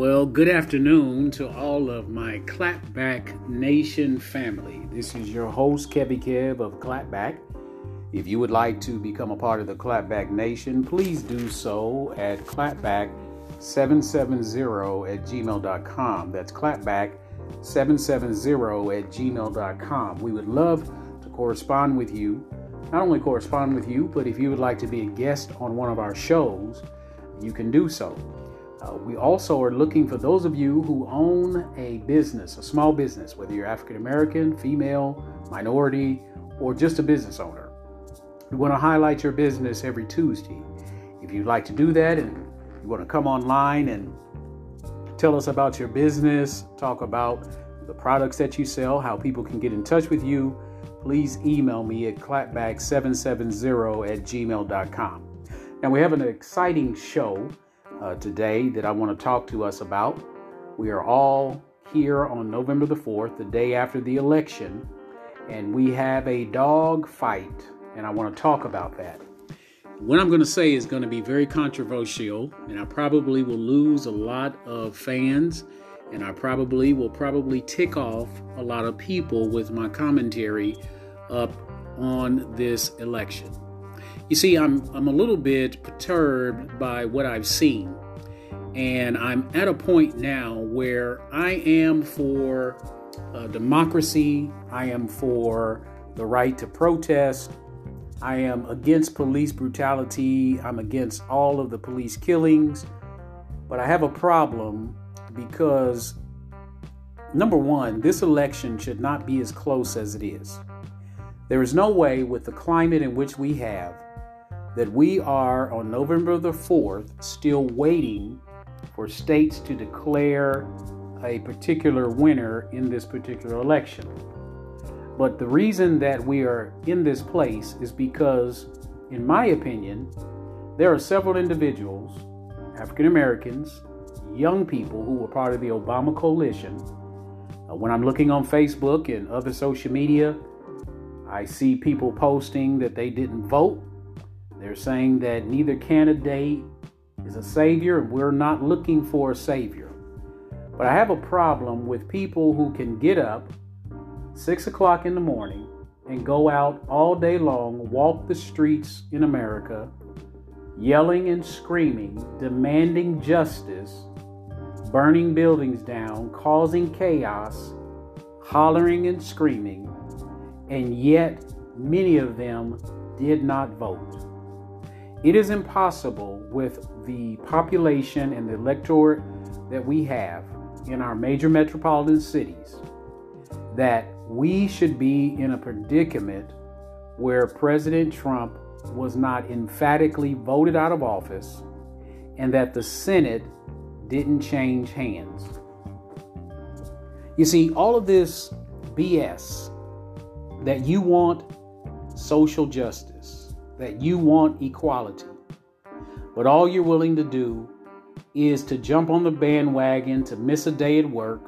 Well, good afternoon to all of my Clapback Nation family. This is your host, Kebby Keb of Clapback. If you would like to become a part of the Clapback Nation, please do so at clapback770 at gmail.com. That's clapback770 at gmail.com. We would love to correspond with you. Not only correspond with you, but if you would like to be a guest on one of our shows, you can do so. Uh, we also are looking for those of you who own a business, a small business, whether you're African American, female, minority, or just a business owner. We want to highlight your business every Tuesday. If you'd like to do that and you want to come online and tell us about your business, talk about the products that you sell, how people can get in touch with you, please email me at clapback770 at gmail.com. Now, we have an exciting show uh, today that I want to talk to us about. We are all here on November the 4th, the day after the election, and we have a dog fight, and I want to talk about that. What I'm going to say is going to be very controversial, and I probably will lose a lot of fans, and I probably will probably tick off a lot of people with my commentary up on this election. You see, I'm, I'm a little bit perturbed by what I've seen. And I'm at a point now where I am for uh, democracy, I am for the right to protest, I am against police brutality, I'm against all of the police killings. But I have a problem because, number one, this election should not be as close as it is. There is no way, with the climate in which we have, that we are on November the 4th still waiting for states to declare a particular winner in this particular election. But the reason that we are in this place is because, in my opinion, there are several individuals, African Americans, young people who were part of the Obama coalition. Uh, when I'm looking on Facebook and other social media, I see people posting that they didn't vote they're saying that neither candidate is a savior, and we're not looking for a savior. But I have a problem with people who can get up six o'clock in the morning and go out all day long, walk the streets in America, yelling and screaming, demanding justice, burning buildings down, causing chaos, hollering and screaming, and yet many of them did not vote. It is impossible with the population and the electorate that we have in our major metropolitan cities that we should be in a predicament where President Trump was not emphatically voted out of office and that the Senate didn't change hands. You see, all of this BS that you want social justice, that you want equality. But all you're willing to do is to jump on the bandwagon, to miss a day at work,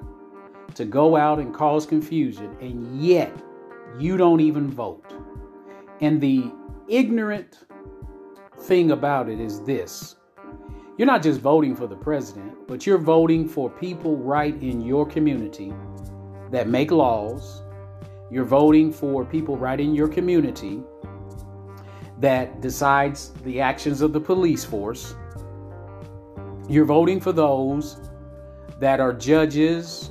to go out and cause confusion, and yet you don't even vote. And the ignorant thing about it is this you're not just voting for the president, but you're voting for people right in your community that make laws. You're voting for people right in your community that decides the actions of the police force. You're voting for those that are judges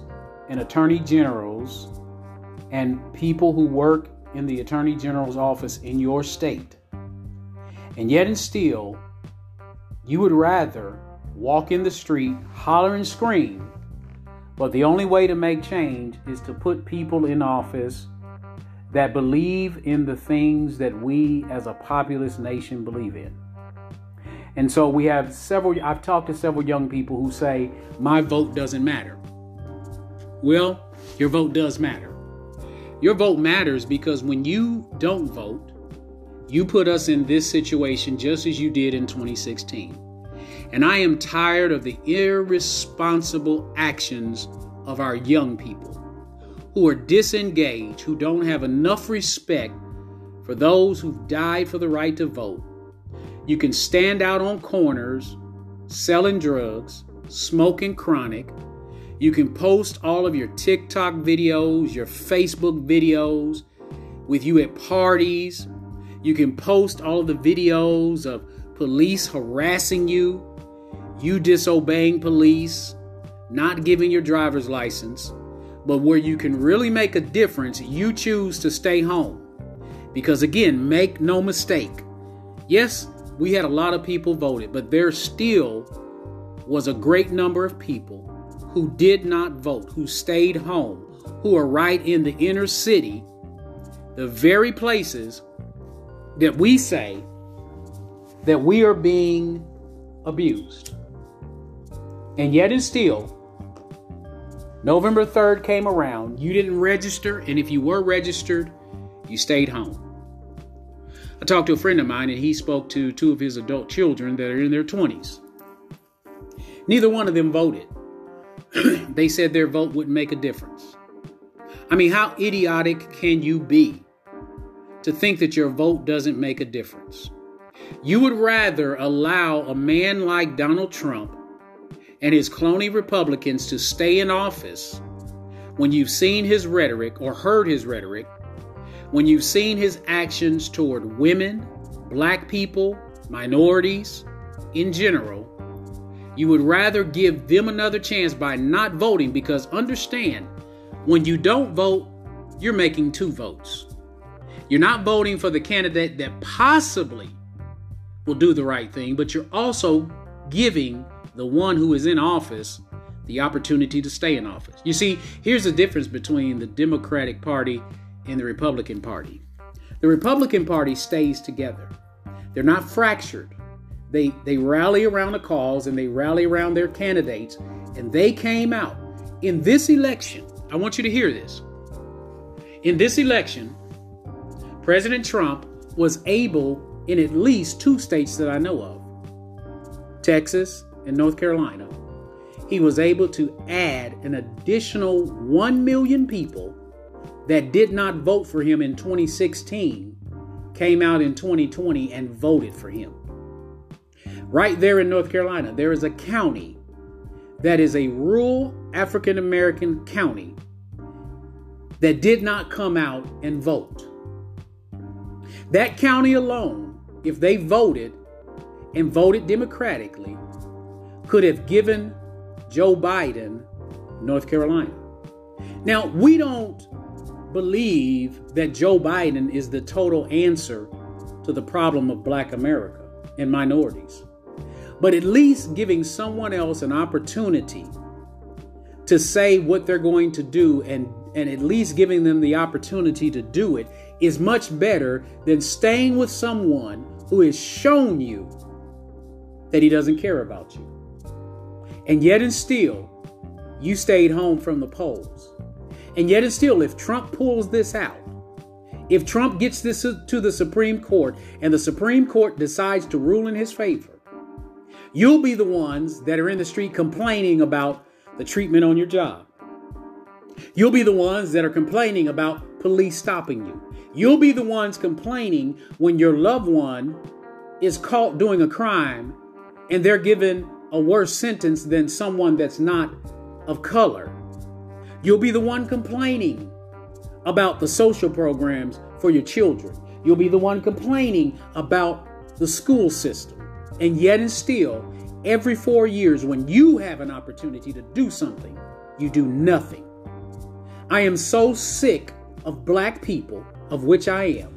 and attorney generals and people who work in the attorney general's office in your state. And yet, and still, you would rather walk in the street, holler and scream, but the only way to make change is to put people in office that believe in the things that we as a populous nation believe in. And so we have several, I've talked to several young people who say, my vote doesn't matter. Well, your vote does matter. Your vote matters because when you don't vote, you put us in this situation just as you did in 2016. And I am tired of the irresponsible actions of our young people who are disengaged, who don't have enough respect for those who've died for the right to vote. You can stand out on corners selling drugs, smoking chronic. You can post all of your TikTok videos, your Facebook videos with you at parties. You can post all the videos of police harassing you, you disobeying police, not giving your driver's license. But where you can really make a difference, you choose to stay home. Because again, make no mistake. Yes, we had a lot of people voted, but there still was a great number of people who did not vote, who stayed home, who are right in the inner city, the very places that we say that we are being abused. And yet and still, November 3rd came around, you didn't register, and if you were registered, you stayed home. I talked to a friend of mine and he spoke to two of his adult children that are in their 20s. Neither one of them voted. they said their vote wouldn't make a difference. I mean, how idiotic can you be to think that your vote doesn't make a difference? You would rather allow a man like Donald Trump and his clone Republicans to stay in office when you've seen his rhetoric or heard his rhetoric when you've seen his actions toward women, black people, minorities in general, you would rather give them another chance by not voting because understand, when you don't vote, you're making two votes. You're not voting for the candidate that possibly will do the right thing, but you're also giving the one who is in office the opportunity to stay in office. You see, here's the difference between the Democratic Party and the Republican Party. The Republican Party stays together. They're not fractured. They they rally around a cause and they rally around their candidates and they came out in this election. I want you to hear this. In this election, President Trump was able in at least two states that I know of, Texas and North Carolina, he was able to add an additional 1 million people that did not vote for him in 2016 came out in 2020 and voted for him. Right there in North Carolina, there is a county that is a rural African American county that did not come out and vote. That county alone, if they voted and voted democratically, could have given Joe Biden North Carolina. Now, we don't believe that Joe Biden is the total answer to the problem of black America and minorities, but at least giving someone else an opportunity to say what they're going to do and, and at least giving them the opportunity to do it is much better than staying with someone who has shown you that he doesn't care about you. And yet, and still, you stayed home from the polls. And yet, and still, if Trump pulls this out, if Trump gets this to the Supreme Court and the Supreme Court decides to rule in his favor, you'll be the ones that are in the street complaining about the treatment on your job. You'll be the ones that are complaining about police stopping you. You'll be the ones complaining when your loved one is caught doing a crime and they're given a worse sentence than someone that's not of color. You'll be the one complaining about the social programs for your children. You'll be the one complaining about the school system. And yet, and still, every four years, when you have an opportunity to do something, you do nothing. I am so sick of black people, of which I am,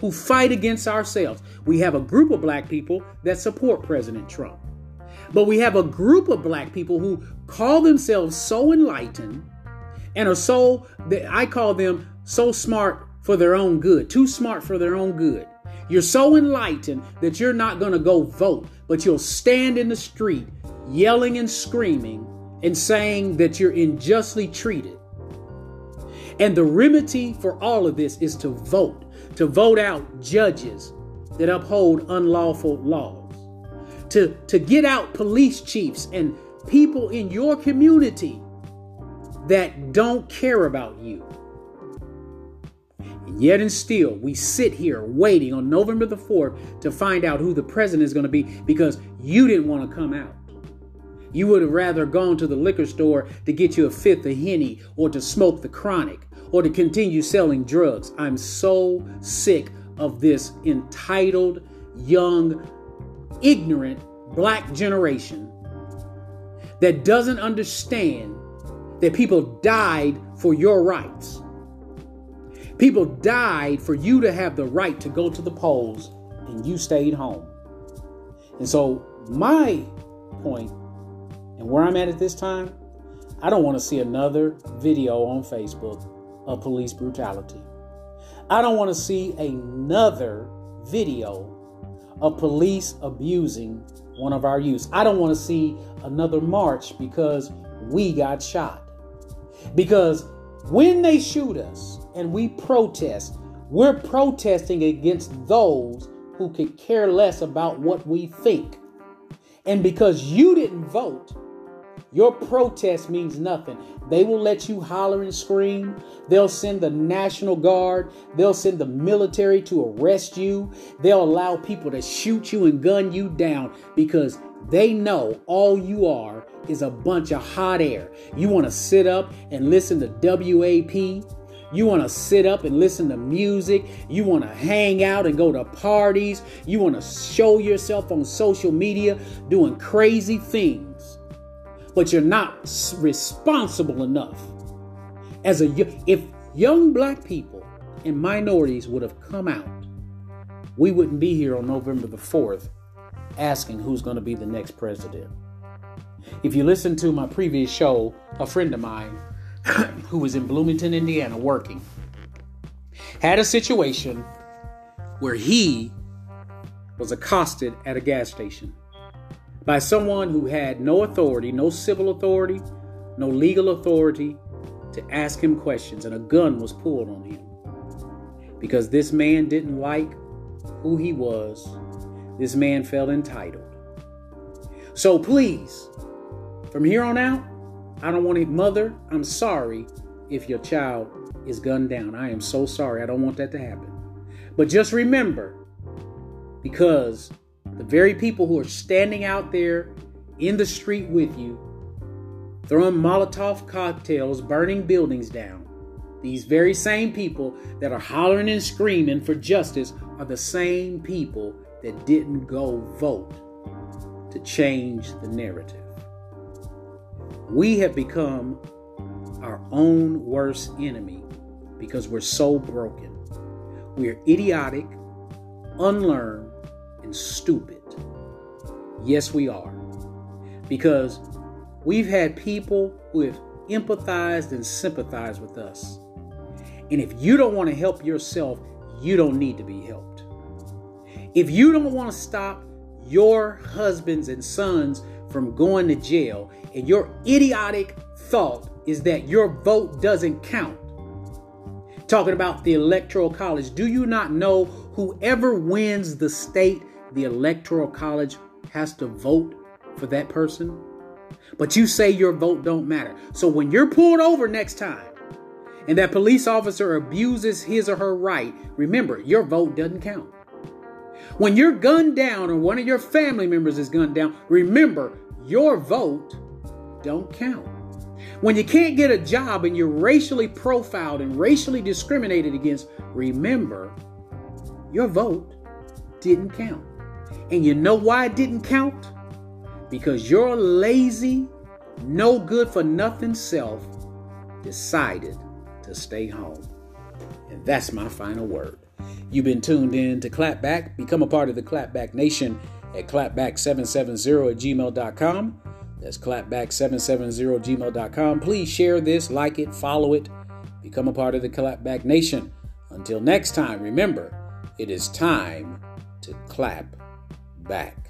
who fight against ourselves. We have a group of black people that support President Trump. But we have a group of black people who call themselves so enlightened and are so I call them so smart for their own good, too smart for their own good. You're so enlightened that you're not going to go vote, but you'll stand in the street yelling and screaming and saying that you're unjustly treated. And the remedy for all of this is to vote, to vote out judges that uphold unlawful laws, to, to get out police chiefs and people in your community that don't care about you. And yet and still, we sit here waiting on November the 4th to find out who the president is going to be because you didn't want to come out. You would have rather gone to the liquor store to get you a fifth of Henny or to smoke the chronic or to continue selling drugs. I'm so sick of this entitled, young, ignorant black generation that doesn't understand that people died for your rights. People died for you to have the right to go to the polls and you stayed home. And so, my point and where I'm at at this time, I don't want to see another video on Facebook of police brutality. I don't want to see another video of police abusing one of our youth. I don't want to see another march because we got shot. Because when they shoot us and we protest, we're protesting against those who could care less about what we think. And because you didn't vote, your protest means nothing. They will let you holler and scream. They'll send the National Guard. They'll send the military to arrest you. They'll allow people to shoot you and gun you down because they know all you are is a bunch of hot air. You want to sit up and listen to WAP. You want to sit up and listen to music. You want to hang out and go to parties. You want to show yourself on social media doing crazy things but you're not responsible enough. As a if young black people and minorities would have come out, we wouldn't be here on November the 4th asking who's going to be the next president. If you listen to my previous show, a friend of mine who was in Bloomington, Indiana working had a situation where he was accosted at a gas station by someone who had no authority, no civil authority, no legal authority to ask him questions, and a gun was pulled on him. Because this man didn't like who he was, this man felt entitled. So please, from here on out, I don't want it. Mother, I'm sorry if your child is gunned down. I am so sorry. I don't want that to happen. But just remember, because the very people who are standing out there in the street with you, throwing Molotov cocktails, burning buildings down, these very same people that are hollering and screaming for justice are the same people that didn't go vote to change the narrative. We have become our own worst enemy because we're so broken. We're idiotic, unlearned, and stupid. Yes, we are. Because we've had people who have empathized and sympathized with us. And if you don't want to help yourself, you don't need to be helped. If you don't want to stop your husbands and sons from going to jail, and your idiotic thought is that your vote doesn't count, talking about the electoral college, do you not know whoever wins the state the electoral college has to vote for that person. But you say your vote don't matter. So when you're pulled over next time and that police officer abuses his or her right, remember your vote doesn't count. When you're gunned down or one of your family members is gunned down, remember your vote don't count. When you can't get a job and you're racially profiled and racially discriminated against, remember your vote didn't count. And you know why it didn't count? Because your lazy, no good for nothing self decided to stay home. And that's my final word. You've been tuned in to Clapback. Become a part of the Clapback Nation at clapback770 at gmail.com. That's clapback770 gmail.com. Please share this, like it, follow it, become a part of the Clapback Nation. Until next time, remember, it is time to clap back.